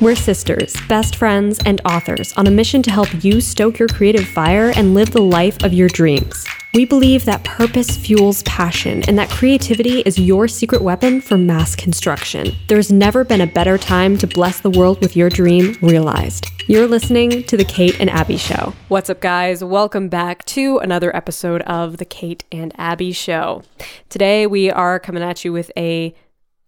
We're sisters, best friends, and authors on a mission to help you stoke your creative fire and live the life of your dreams. We believe that purpose fuels passion and that creativity is your secret weapon for mass construction. There's never been a better time to bless the world with your dream realized. You're listening to The Kate and Abbie Show. What's up, guys? Welcome back to another episode of The Kate and Abbie Show. Today, we are coming at you with a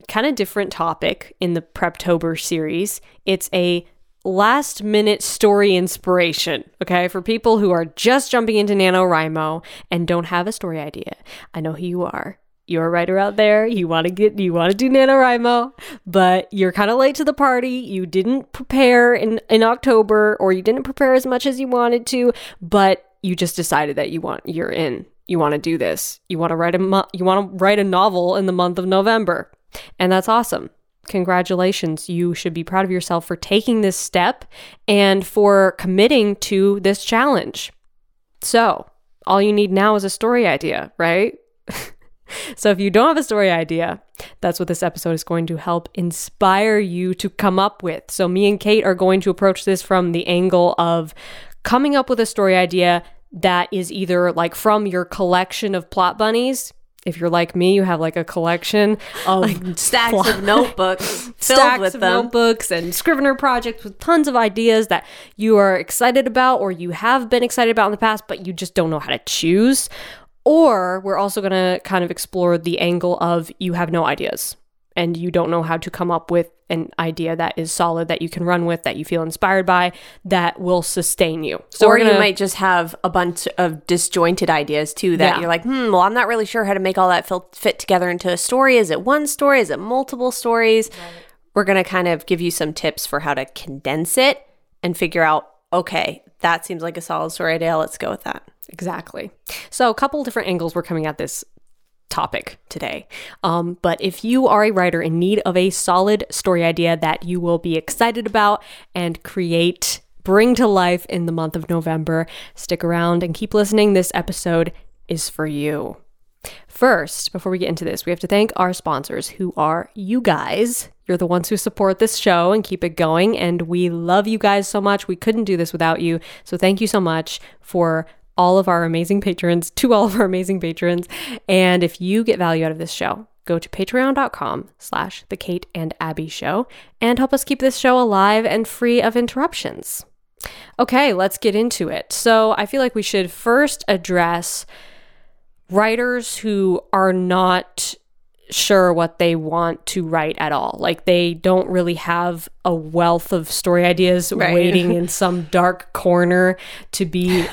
kind of different topic in the Preptober series. It's a last minute story inspiration, okay? For people who are just jumping into NaNoWriMo and don't have a story idea. I know who you are. You're a writer out there. You want to get you want to do NaNoWriMo, but you're kind of late to the party. You didn't prepare in in October or you didn't prepare as much as you wanted to, but you just decided that you want you're in. You want to do this. You want to write a mo- you want to write a novel in the month of November. And that's awesome. Congratulations. You should be proud of yourself for taking this step and for committing to this challenge. So, all you need now is a story idea, right? so, if you don't have a story idea, that's what this episode is going to help inspire you to come up with. So, me and Kate are going to approach this from the angle of coming up with a story idea that is either like from your collection of plot bunnies if you're like me, you have like a collection of like stacks of notebooks filled stacks with of them. notebooks and Scrivener projects with tons of ideas that you are excited about or you have been excited about in the past, but you just don't know how to choose. Or we're also going to kind of explore the angle of you have no ideas and you don't know how to come up with an idea that is solid that you can run with that you feel inspired by that will sustain you. So or gonna, you might just have a bunch of disjointed ideas too that yeah. you're like hmm well i'm not really sure how to make all that fit together into a story. Is it one story? Is it multiple stories? Right. we're going to kind of give you some tips for how to condense it and figure out okay that seems like a solid story idea. Let's go with that. Exactly. So a couple different angles we're coming at this topic today. Um, but if you are a writer in need of a solid story idea that you will be excited about and create, bring to life in the month of November, stick around and keep listening. This episode is for you. First, before we get into this, we have to thank our sponsors who are you guys. You're the ones who support this show and keep it going. And we love you guys so much. We couldn't do this without you. So thank you so much for all of our amazing patrons, to all of our amazing patrons. And if you get value out of this show, go to patreon.com slash the Kate and Abbie show and help us keep this show alive and free of interruptions. Okay, let's get into it. So I feel like we should first address writers who are not sure what they want to write at all. Like they don't really have a wealth of story ideas right. waiting in some dark corner to be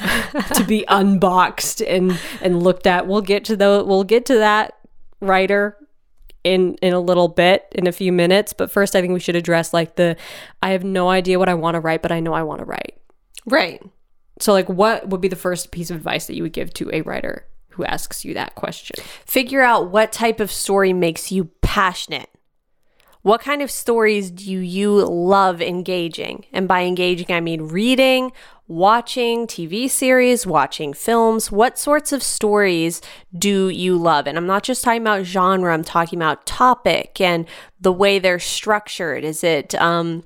to be unboxed and and looked at. We'll get to the we'll get to that writer in in a little bit in a few minutes, but first I think we should address like the I have no idea what I want to write, but I know I want to write. Right. So like what would be the first piece of advice that you would give to a writer? Who asks you that question. Figure out what type of story makes you passionate. What kind of stories do you love engaging? And by engaging, I mean reading, watching TV series, watching films. What sorts of stories do you love? And I'm not just talking about genre, I'm talking about topic and the way they're structured. Is it, um,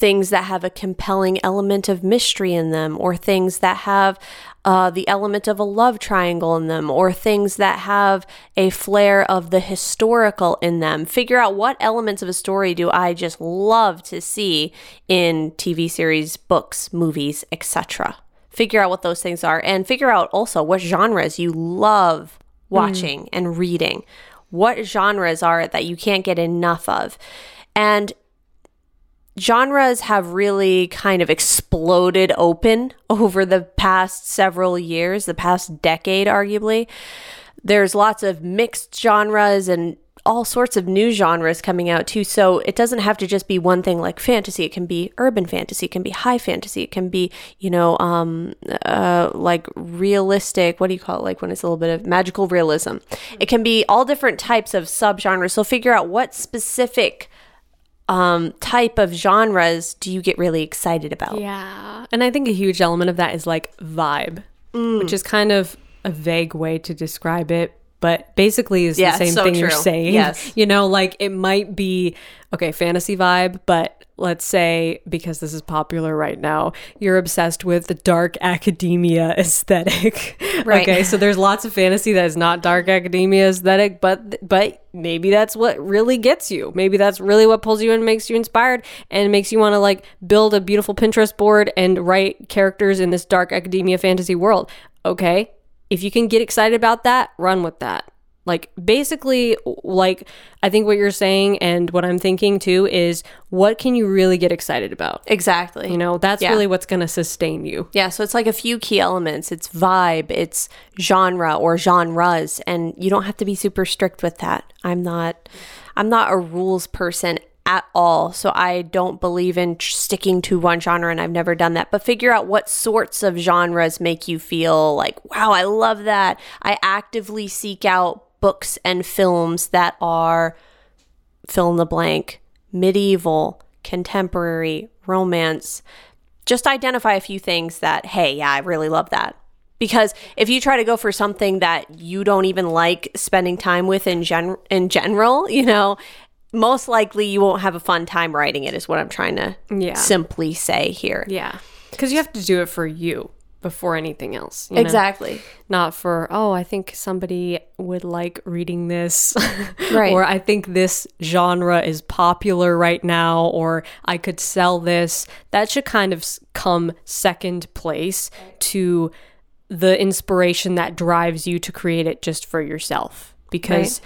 things that have a compelling element of mystery in them, or things that have uh, the element of a love triangle in them, or things that have a flair of the historical in them. Figure out what elements of a story do I just love to see in TV series, books, movies, etc. Figure out what those things are, and figure out also what genres you love watching mm. and reading. What genres are that you can't get enough of? And genres have really kind of exploded open over the past several years, the past decade, arguably. There's lots of mixed genres and all sorts of new genres coming out too. So it doesn't have to just be one thing like fantasy. It can be urban fantasy, it can be high fantasy, it can be, you know, um, uh, like realistic. What do you call it? Like when it's a little bit of magical realism. It can be all different types of subgenres. So figure out what specific um, type of genres do you get really excited about? Yeah. And I think a huge element of that is like vibe, mm. which is kind of a vague way to describe it, but basically is yeah, the same so thing true. you're saying. Yes. You know, like it might be, okay, fantasy vibe, but let's say because this is popular right now, you're obsessed with the dark academia aesthetic. Right. okay, so there's lots of fantasy that is not dark academia aesthetic, but but maybe that's what really gets you. Maybe that's really what pulls you and makes you inspired and makes you want to like build a beautiful Pinterest board and write characters in this dark academia fantasy world. Okay, if you can get excited about that, run with that. Like basically like I think what you're saying and what I'm thinking too is what can you really get excited about? Exactly. You know, that's Yeah. really what's going to sustain you. Yeah, so it's like a few key elements. It's vibe, it's genre or genres, and you don't have to be super strict with that. I'm not I'm not a rules person at all. So I don't believe in sticking to one genre and I've never done that. But figure out what sorts of genres make you feel like, "Wow, I love that." I actively seek out books and films that are fill in the blank, medieval, contemporary, romance. Just identify a few things that, hey, yeah, I really love that. Because if you try to go for something that you don't even like spending time with in gen- in general, you know, most likely you won't have a fun time writing it is what I'm trying to Yeah. simply say here. Yeah. Cuz you have to do it for you before anything else. you know? Exactly. Not for, oh, I think somebody would like reading this. Right. or I think this genre is popular right now, or I could sell this. That should kind of come second place to the inspiration that drives you to create it just for yourself. Because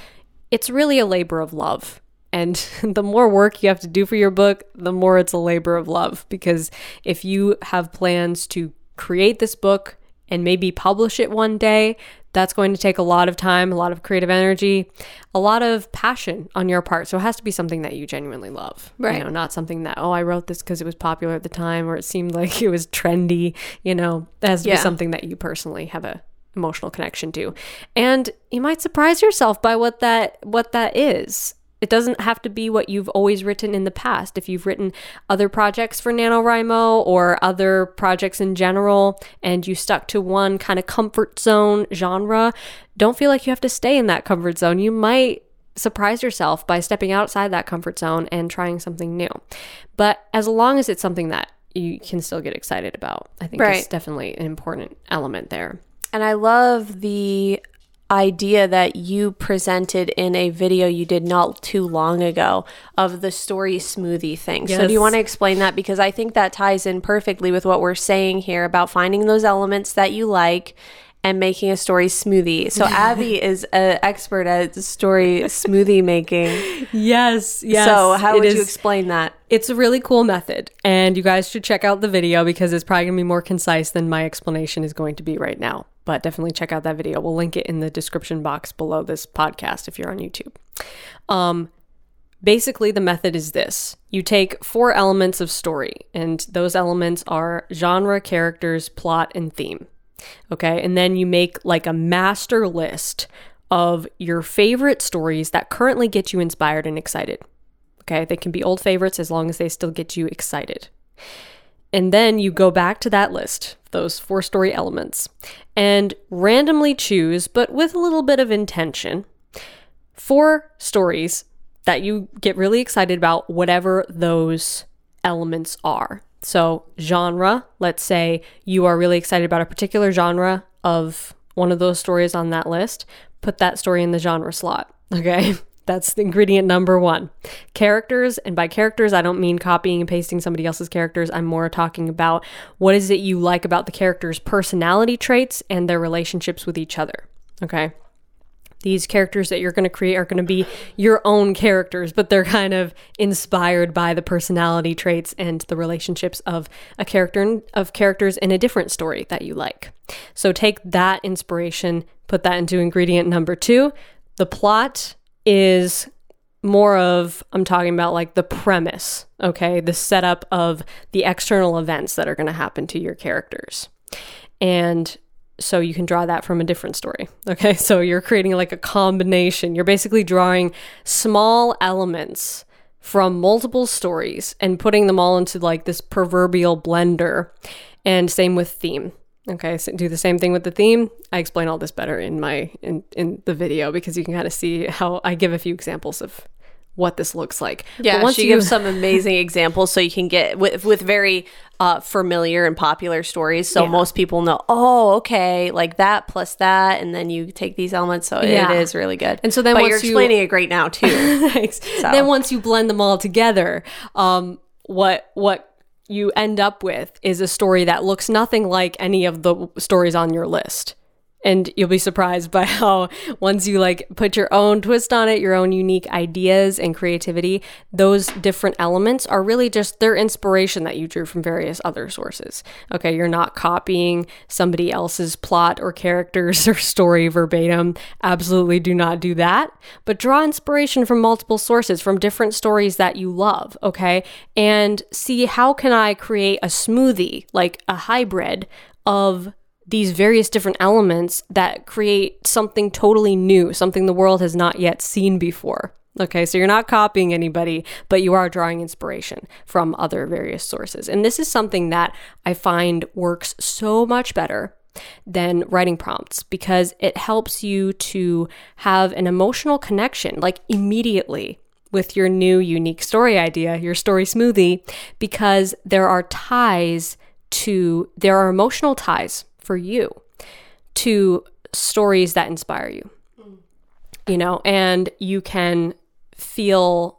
it's really a labor of love. And the more work you have to do for your book, the more it's a labor of love. Because if you have plans to create this book and maybe publish it one day, that's going to take a lot of time, a lot of creative energy, a lot of passion on your part. So it has to be something that you genuinely love. Right. You know, not something that, oh, I wrote this because it was popular at the time or it seemed like it was trendy. You know, it has to Yeah. be something that you personally have a emotional connection to. And you might surprise yourself by what that what that is. It doesn't have to be what you've always written in the past. If you've written other projects for NaNoWriMo or other projects in general and you stuck to one kind of comfort zone genre, don't feel like you have to stay in that comfort zone. You might surprise yourself by stepping outside that comfort zone and trying something new. But as long as it's something that you can still get excited about, I think Right. is definitely an important element there. And I love the idea that you presented in a video you did not too long ago of the story smoothie thing. So, do you want to explain that? Because I think that ties in perfectly with what we're saying here about finding those elements that you like and making a story smoothie. So, Abbie is an expert at story smoothie making. Yes, yes. so, how would you explain that? It's a really cool method, and you guys should check out the video because it's probably gonna be more concise than my explanation is going to be right now. But definitely check out that video. We'll link it in the description box below this podcast if you're on YouTube. Um, basically, the method is this you take four elements of story, and those elements are genre, characters, plot, and theme. Okay. And then you make like a master list of your favorite stories that currently get you inspired and excited. Okay. They can be old favorites as long as they still get you excited. And then you go back to that list, those four story elements, and randomly choose, but with a little bit of intention, four stories that you get really excited about, whatever those elements are. So, genre, let's say you are really excited about a particular genre of one of those stories on that list, put that story in the genre slot. Okay. That's ingredient number one. Characters, and by characters, I don't mean copying and pasting somebody else's characters. I'm more talking about what is it you like about the characters' personality traits and their relationships with each other. Okay these characters that you're going to create are going to be your own characters, but they're kind of inspired by the personality traits and the relationships of a character of characters in a different story that you like. So take that inspiration, put that into ingredient number 2. The plot is more of I'm talking about like the premise, okay? The setup of the external events that are going to happen to your characters. And so you can draw that from a different story. Okay? So you're creating like a combination. You're basically drawing small elements from multiple stories and putting them all into like this proverbial blender. And same with theme. Okay, so do the same thing with the theme. I explain all this better in my in in the video because you can kind of see how I give a few examples of what this looks like. Yeah, once she you gives some amazing examples so you can get with with very uh, familiar and popular stories. So Yeah. most people know, oh, okay, like that plus that, and then you take these elements. So Yeah. it is really good. And so then but you're you- explaining it great now too. Thanks. Then once you blend them all together, um, what what you end up with is a story that looks nothing like any of the stories on your list. And you'll be surprised by how once you like put your own twist on it, your own unique ideas and creativity, those different elements are really just their inspiration that you drew from various other sources. Okay, you're not copying somebody else's plot or characters or story verbatim. Absolutely do not do that. But draw inspiration from multiple sources, from different stories that you love, okay? And see how can I create a smoothie, like a hybrid of these various different elements that create something totally new, something the world has not yet seen before. Okay, so you're not copying anybody, but you are drawing inspiration from other various sources. And this is something that I find works so much better than writing prompts because it helps you to have an emotional connection like immediately with your new unique story idea, your story smoothie, because there are ties to, there are emotional ties for you to stories that inspire you. You know, and you can feel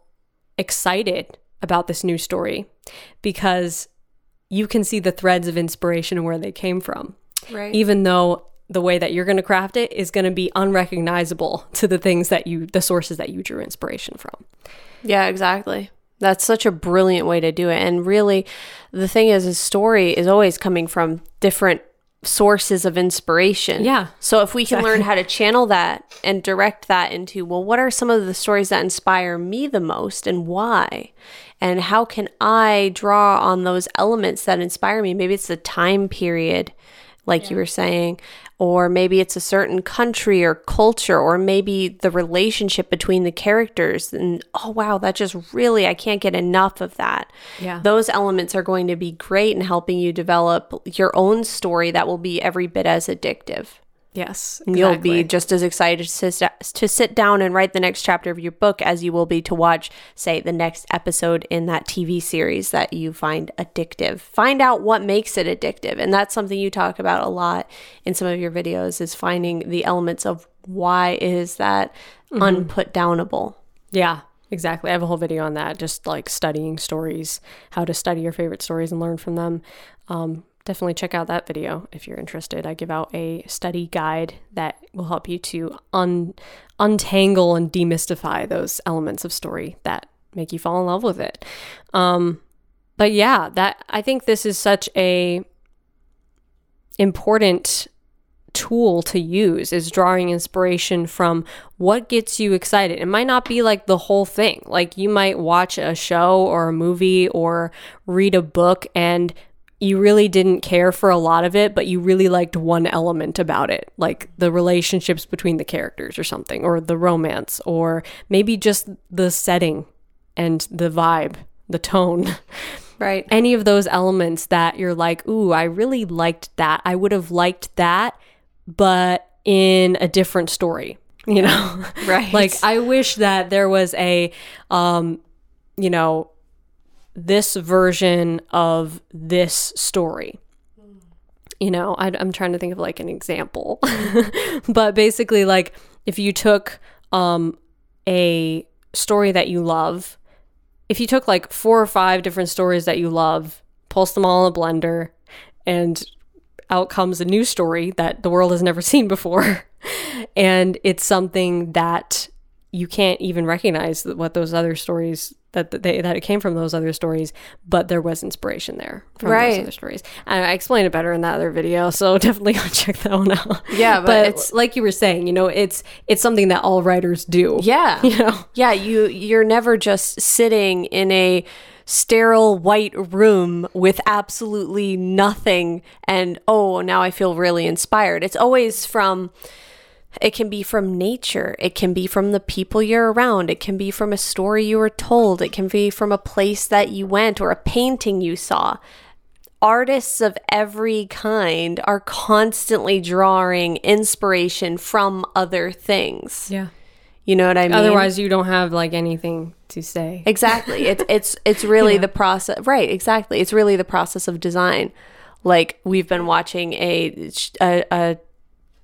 excited about this new story because you can see the threads of inspiration and where they came from right. even though the way that you're going to craft it is going to be unrecognizable to the things that you the sources that you drew inspiration from Yeah, exactly. That's such a brilliant way to do it. And really, the thing is, a story is always coming from different sources of inspiration. Yeah, So if we can learn how to channel that and direct that into, well, what are some of the stories that inspire me the most and why? And how can I draw on those elements that inspire me? Maybe it's the time period, like you were saying, or maybe it's a certain country or culture, or maybe the relationship between the characters. And oh, wow, that just really, I can't get enough of that. Yeah. Those elements are going to be great in helping you develop your own story that will be every bit as addictive. Yes And You'll be just as excited to sit, to sit down and write the next chapter of your book as you will be to watch, say, the next episode in that TV series that you find addictive. Find out what makes it addictive. And that's something you talk about a lot in some of your videos is finding the elements of why is that unput downable. yeah exactly i have a whole video on that just like studying stories how to study your favorite stories and learn from them um, definitely check out that video if you're interested i give out a study guide that will help you to un- untangle and demystify those elements of story that make you fall in love with it um, but yeah that i think this is such a important tool to use is drawing inspiration from what gets you excited. It might not be like the whole thing. Like you might watch a show or a movie or read a book and you really didn't care for a lot of it, but you really liked one element about it, like the relationships between the characters or something, or the romance, or maybe just the setting and the vibe, the tone. Right. any of those elements that you're like, ooh, I really liked that. I would have liked that, but in a different story, you know? Right. like, I wish that there was a, um, you know, this version of this story. You know, I, I'm trying to think of like an example, but basically, like if you took um, a story that you love, if you took like four or five different stories that you love, pulse them all in a blender, and out comes a new story that the world has never seen before, and it's something that you can't even recognize what those other stories that they that it came from those other stories, but there was inspiration there from Right. those other stories. And I explained it better in that other video, so definitely go check that one out. Yeah, but but it's like you were saying, you know, it's it's something that all writers do. Yeah. you know. Yeah, you you're never just sitting in a sterile white room with absolutely nothing and oh, now I feel really inspired. It's always from it can be from nature. It can be from the people you're around. It can be from a story you were told. It can be from a place that you went or a painting you saw. Artists of every kind are constantly drawing inspiration from other things Yeah. You know what I mean? Otherwise, you don't have like anything to say. Exactly. It's it's it's really the process. Right. Exactly. It's really the process of design. Like we've been watching a a, a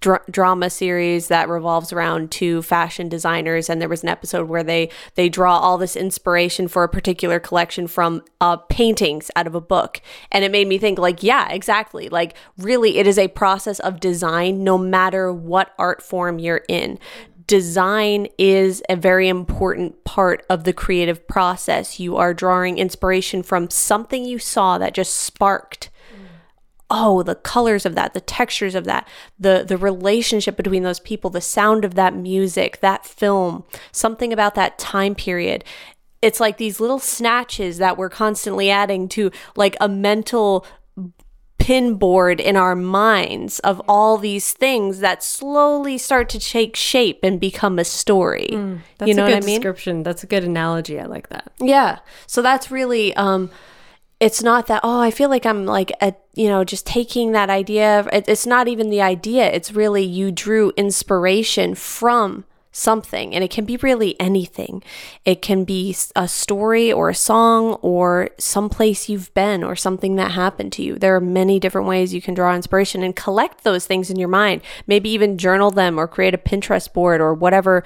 dr- drama series that revolves around two fashion designers, and there was an episode where they they draw all this inspiration for a particular collection from uh, paintings out of a book, and it made me think like, yeah, exactly. Like really, it is a process of design, no matter what art form you're in design is a very important part of the creative process. You are drawing inspiration from something you saw that just sparked. Oh, the colors of that, the textures of that, the the relationship between those people, the sound of that music, that film, something about that time period. It's like these little snatches that we're constantly adding to like a mental pinboard in our minds of all these things that slowly start to take shape and become a story. Mm, That's you know a good what I mean? description. That's a good analogy. I like that. Yeah. So that's really um it's not that oh I feel like I'm like a you know just taking that idea it, it's not even the idea. It's really you drew inspiration from something and it can be really anything. It can be a story or a song or someplace you've been or something that happened to you. There are many different ways you can draw inspiration and collect those things in your mind. Maybe even journal them or create a pinterest board or whatever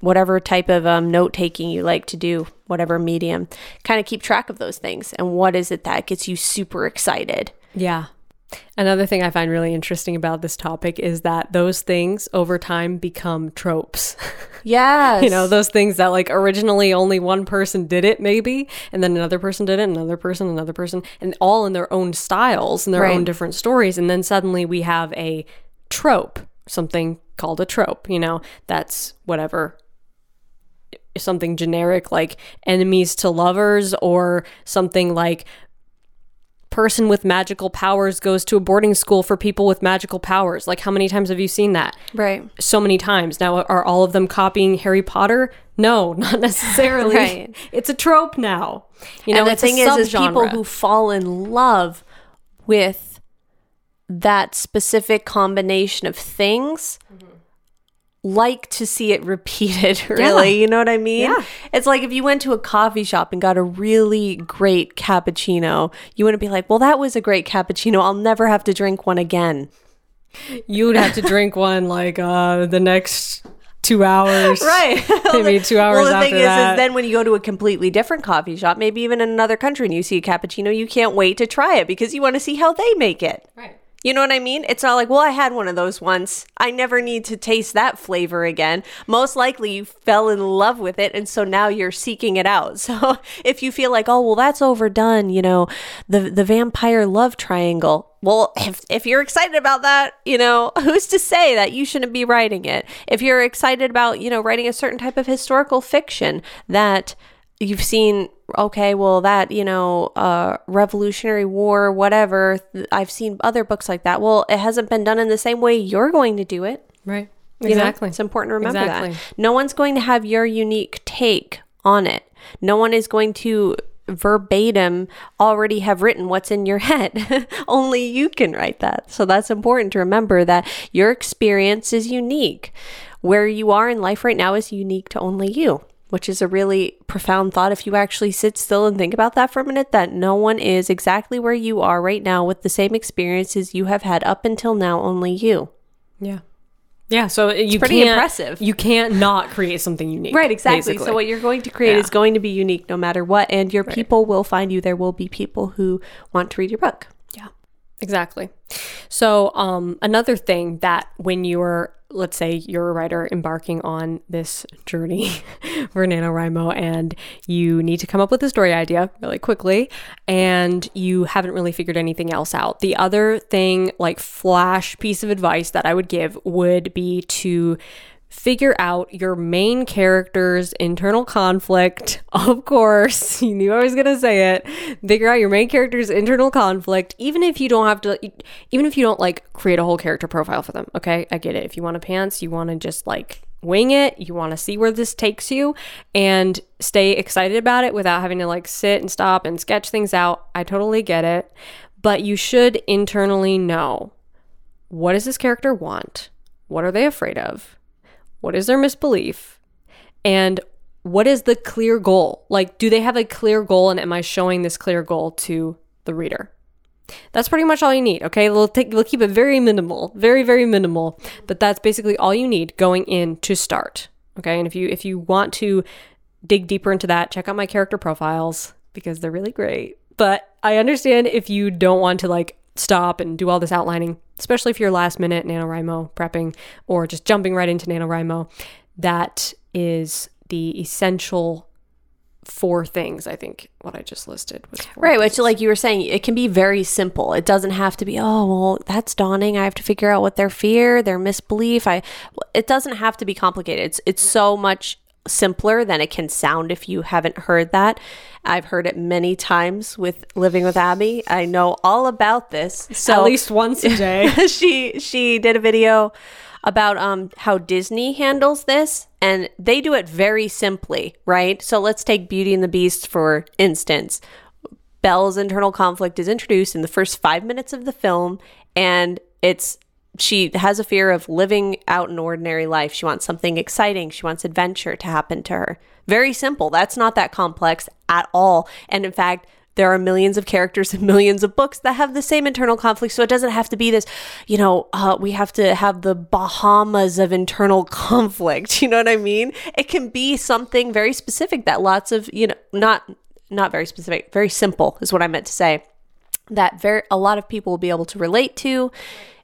whatever type of um, note taking you like to do, whatever medium, kind of keep track of those things. And what is it that gets you super excited? Yeah. Another thing I find really interesting about this topic is that those things over time become tropes. Yeah. you know, those things that like originally only one person did it, maybe, and then another person did it, another person, another person, and all in their own styles and their Right. own different stories. And then suddenly we have a trope, something called a trope, you know, that's whatever something generic like enemies to lovers or something like person with magical powers goes to a boarding school for people with magical powers. Like how many times have you seen that? Right. so many times. Now are all of them copying harry potter? No not necessarily. Right. it's a trope now. You know and the thing is, is people who fall in love with that specific combination of things mm-hmm. Like to see it repeated really you know what i mean? Yeah. it's like if you went to a coffee shop and got a really great cappuccino you wouldn't be like well that was a great cappuccino. I'll never have to drink one again. You would have to drink one like uh the next two hours. Right. Maybe two hours well the thing is, that. is then when you go to a completely different coffee shop maybe even in another country and you see a cappuccino you can't wait to try it because you want to see how they make it. Right You know what I mean? It's not like, well, I had one of those once. I never need to taste that flavor again. Most likely you fell in love with it and so now you're seeking it out. So if you feel like, oh, well, that's overdone, you know, the the vampire love triangle. Well, if if you're excited about that, you know, who's to say that you shouldn't be writing it? If you're excited about, you know, writing a certain type of historical fiction that you've seen okay well that you know uh revolutionary war whatever th- i've seen other books like that. Well it hasn't been done in the same way you're going to do it. Right. You know? exactly. it's important to remember Exactly. that no one's going to have your unique take on it. No one is going to verbatim already have written what's in your head. Only you can write that. So that's important to remember that your experience is unique. Where you are in life right now is unique to only you which is a really profound thought if you actually sit still and think about that for a minute that no one is exactly where you are right now with the same experiences you have had up until now only you yeah yeah so you pretty impressive. you can't not create something unique Right, exactly. basically. So what you're going to create Yeah. is going to be unique no matter what, and your people will find you. There will be people who want to read your book. Yeah, exactly. So, um, another thing that when you're, let's say, you're a writer embarking on this journey for NaNoWriMo and you need to come up with a story idea really quickly and you haven't really figured anything else out. The other thing, like, flash piece of advice that I would give would be to figure out your main character's internal conflict. Of course, you knew I was going to say it. Figure out your main character's internal conflict, even if you don't have to, even if you don't like create a whole character profile for them. Okay, I get it. If you want to pants, you want to just like wing it, you want to see where this takes you and stay excited about it without having to like sit and stop and sketch things out. I totally get it. But you should internally know what does this character want? What are they afraid of? What is their misbelief? And what is the clear goal? Like, do they have a clear goal and am I showing this clear goal to the reader? That's pretty much all you need, okay? We'll take we'll keep it very minimal, very very minimal, but that's basically all you need going in to start. Okay? And if you if you want to dig deeper into that, check out my character profiles because they're really great. But I understand if you don't want to like stop and do all this outlining, especially if you're last minute NaNoWriMo prepping or just jumping right into NaNoWriMo. That is the essential four things i think what i just listed was right which like you were saying it can be very simple. It doesn't have to be oh well that's daunting i have to figure out what their fear their misbelief. I it doesn't have to be complicated. It's it's so much simpler than it can sound if you haven't heard that i've heard it many times with living with abbie i know all about this so at least once a day she she did a video about um, how Disney handles this, and they do it very simply, right? So let's take Beauty and the Beast for instance. Belle's internal conflict is introduced in the first five minutes of the film, and it's she has a fear of living out an ordinary life. She wants something exciting. She wants adventure to happen to her. Very simple. That's not that complex at all. And in fact, there are millions of characters and millions of books that have the same internal conflict. So it doesn't have to be this, you know, uh, we have to have the Bahamas of internal conflict. You know what I mean? It can be something very specific that lots of, you know, not not very specific, very simple is what I meant to say. That very a lot of people will be able to relate to.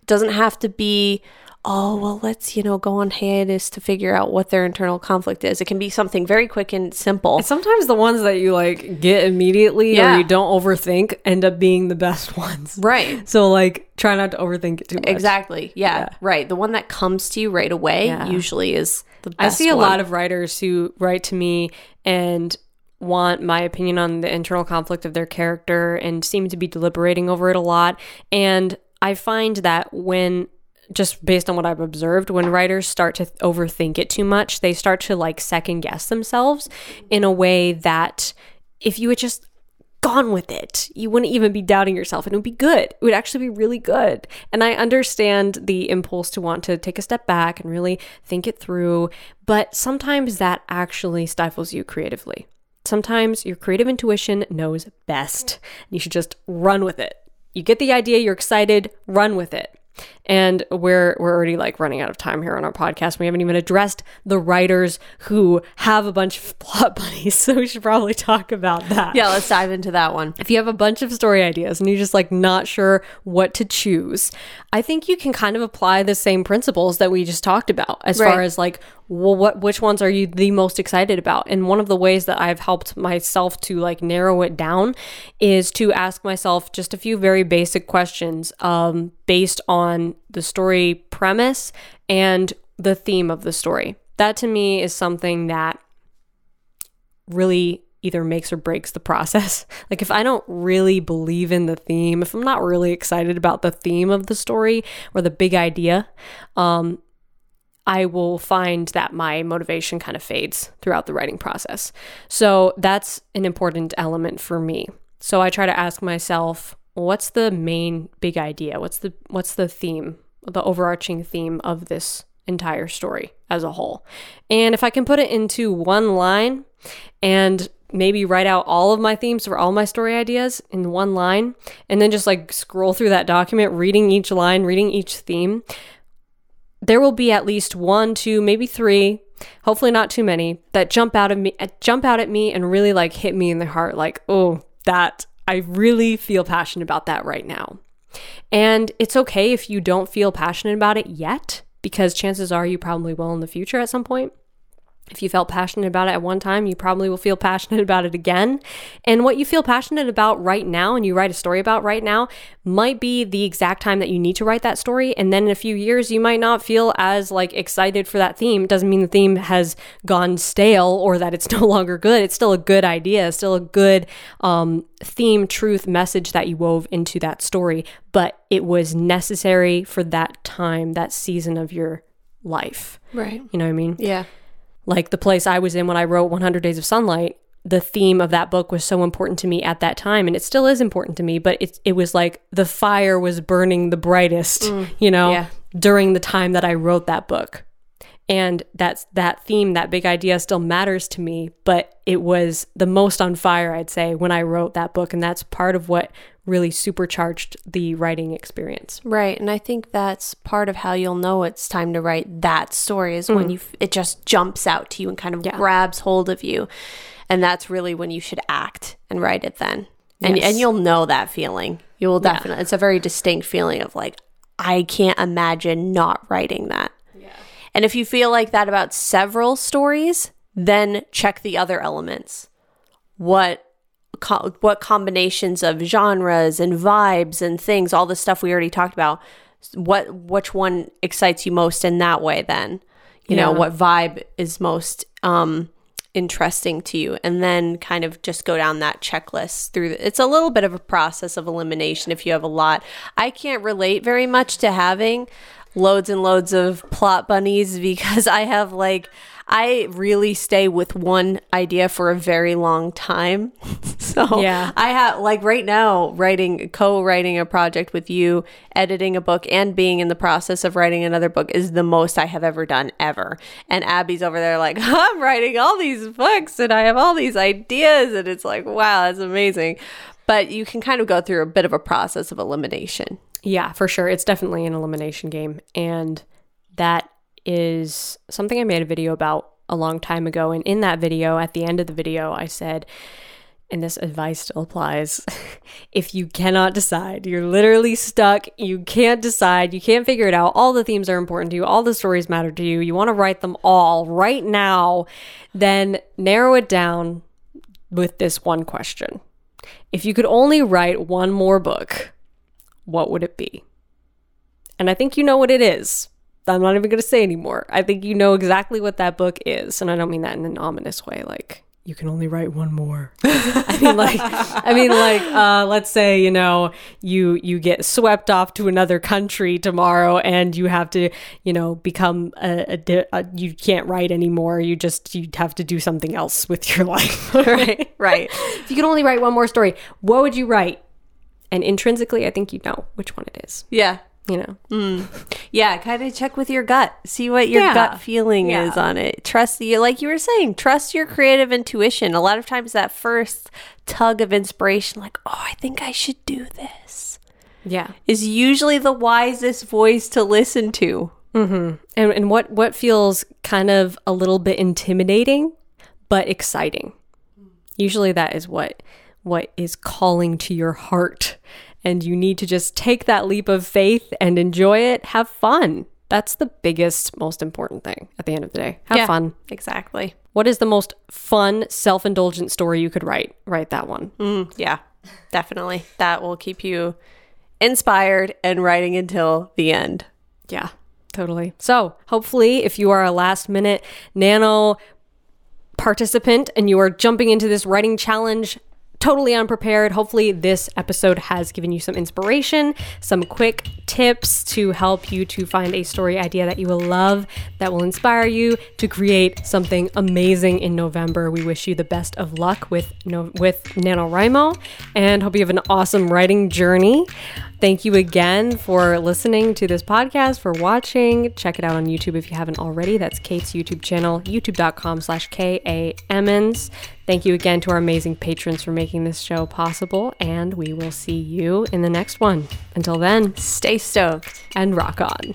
Doesn't have to be oh, well, let's, you know, go on hiatus to figure out what their internal conflict is. It can be something very quick and simple. And sometimes the ones that you like get immediately yeah. or you don't overthink end up being the best ones. Right. So, like, try not to overthink it too much. Exactly. Yeah. yeah. Right. The one that comes to you right away yeah. usually is the best. I see a one. lot of writers who write to me and want my opinion on the internal conflict of their character and seem to be deliberating over it a lot. And I find that when just based on what I've observed, when writers start to overthink it too much, they start to like second guess themselves in a way that if you had just gone with it, you wouldn't even be doubting yourself and it would be good. It would actually be really good. And I understand the impulse to want to take a step back and really think it through, but sometimes that actually stifles you creatively. Sometimes your creative intuition knows best. You should just run with it. You get the idea, you're excited, run with it. And we're we're already like running out of time here on our podcast. We haven't even addressed the writers who have a bunch of plot bunnies, so we should probably talk about that. Yeah, let's dive into that one. If you have a bunch of story ideas and you're just like not sure what to choose, I think you can kind of apply the same principles that we just talked about as right. far as like well what which ones are you the most excited about and one of the ways that i've helped myself to like narrow it down is to ask myself just a few very basic questions um, based on the story premise and the theme of the story that to me is something that really either makes or breaks the process. Like if I don't really believe in the theme, if I'm not really excited about the theme of the story or the big idea, um, I will find that my motivation kind of fades throughout the writing process. So that's an important element for me. So I try to ask myself, what's the main big idea? What's the what's the theme, the overarching theme of this entire story as a whole? And if I can put it into one line and maybe write out all of my themes for all my story ideas in one line and then just like scroll through that document reading each line, reading each theme, there will be at least one, two, maybe three, hopefully not too many, that jump out of me, jump out at me and really like hit me in the heart. Like, oh, that I really feel passionate about that right now. And it's okay if you don't feel passionate about it yet, because chances are you probably will in the future at some point. If you felt passionate about it at one time, you probably will feel passionate about it again. And what you feel passionate about right now and you write a story about right now might be the exact time that you need to write that story. And then in a few years, you might not feel as like excited for that theme. It doesn't mean the theme has gone stale or that it's no longer good. It's still a good idea, it's still a good um, theme, truth, message that you wove into that story. But it was necessary for that time, that season of your life. Right. You know what I mean? Yeah like the place I was in when I wrote 100 Days of Sunlight, the theme of that book was so important to me at that time and it still is important to me but it it was like the fire was burning the brightest mm, you know yeah. during the time that I wrote that book And that's that theme, that big idea still matters to me, but it was the most on fire, I'd say, when I wrote that book. And that's part of what really supercharged the writing experience. Right. And I think that's part of how you'll know it's time to write that story is when mm-hmm. you it just jumps out to you and kind of Yeah. grabs hold of you. And that's really when you should act and write it then. And Yes. and you'll know that feeling. You will definitely it's a very distinct feeling of like I can't imagine not writing that. Yeah. And if you feel like that about several stories, then check the other elements. What co- what combinations of genres and vibes and things, all the stuff we already talked about. What which one excites you most in that way then? You know, what vibe is most um interesting to you and then kind of just go down that checklist through the, it's a little bit of a process of elimination if you have a lot i can't relate very much to having loads and loads of plot bunnies because i have like i really stay with one idea for a very long time so Yeah. i have like right now writing co-writing a project with you editing a book and being in the process of writing another book is the most i have ever done ever and abbie's over there like i'm writing all these books and i have all these ideas and it's like wow that's amazing but you can kind of go through a bit of a process of elimination Yeah, for sure. It's definitely an elimination game. And that is something I made a video about a long time ago. And in that video, at the end of the video, I said, and this advice still applies if you cannot decide, you're literally stuck, you can't decide, you can't figure it out, all the themes are important to you, all the stories matter to you, you want to write them all right now, then narrow it down with this one question. If you could only write one more book, what would it be? And I think you know what it is. I'm not even going to say anymore. I think you know exactly what that book is. And I don't mean that in an ominous way, like, you can only write one more. I mean like I mean like uh let's say, you know, you you get swept off to another country tomorrow and you have to, you know, become a, a, di- a you can't write anymore. You just you have to do something else with your life. right right if you could only write one more story, what would you write? And intrinsically, I think you know which one it is. yeah You know, mm. Yeah, kind of check with your gut. See what your Yeah. gut feeling Yeah. is on it. Trust you, like you were saying, trust your creative intuition. A lot of times, that first tug of inspiration, like, oh, I think I should do this, yeah. is usually the wisest voice to listen to. Mm-hmm. And and what what feels kind of a little bit intimidating, but exciting. Usually, that is what what is calling to your heart, and you need to just take that leap of faith and enjoy it. Have fun. That's the biggest, most important thing at the end of the day. Have Yeah. fun. Exactly. What is the most fun, self indulgent story you could write? Write that one. Mm, yeah, definitely. That will keep you inspired and writing until the end. Yeah, totally. So, hopefully, if you are a last minute nano participant and you are jumping into this writing challenge totally unprepared, hopefully, this episode has given you some inspiration, some quick tips to help you to find a story idea that you will love, that will inspire you to create something amazing in November. We wish you the best of luck with no- with NaNoWriMo and hope you have an awesome writing journey. Thank you again for listening to this podcast, for watching. Check it out on YouTube if you haven't already. That's Kate's YouTube channel, youtube.com slash K-A-Emmons. Thank you again to our amazing patrons for making this show possible, and we will see you in the next one. Until then, Stay stoked. and rock on.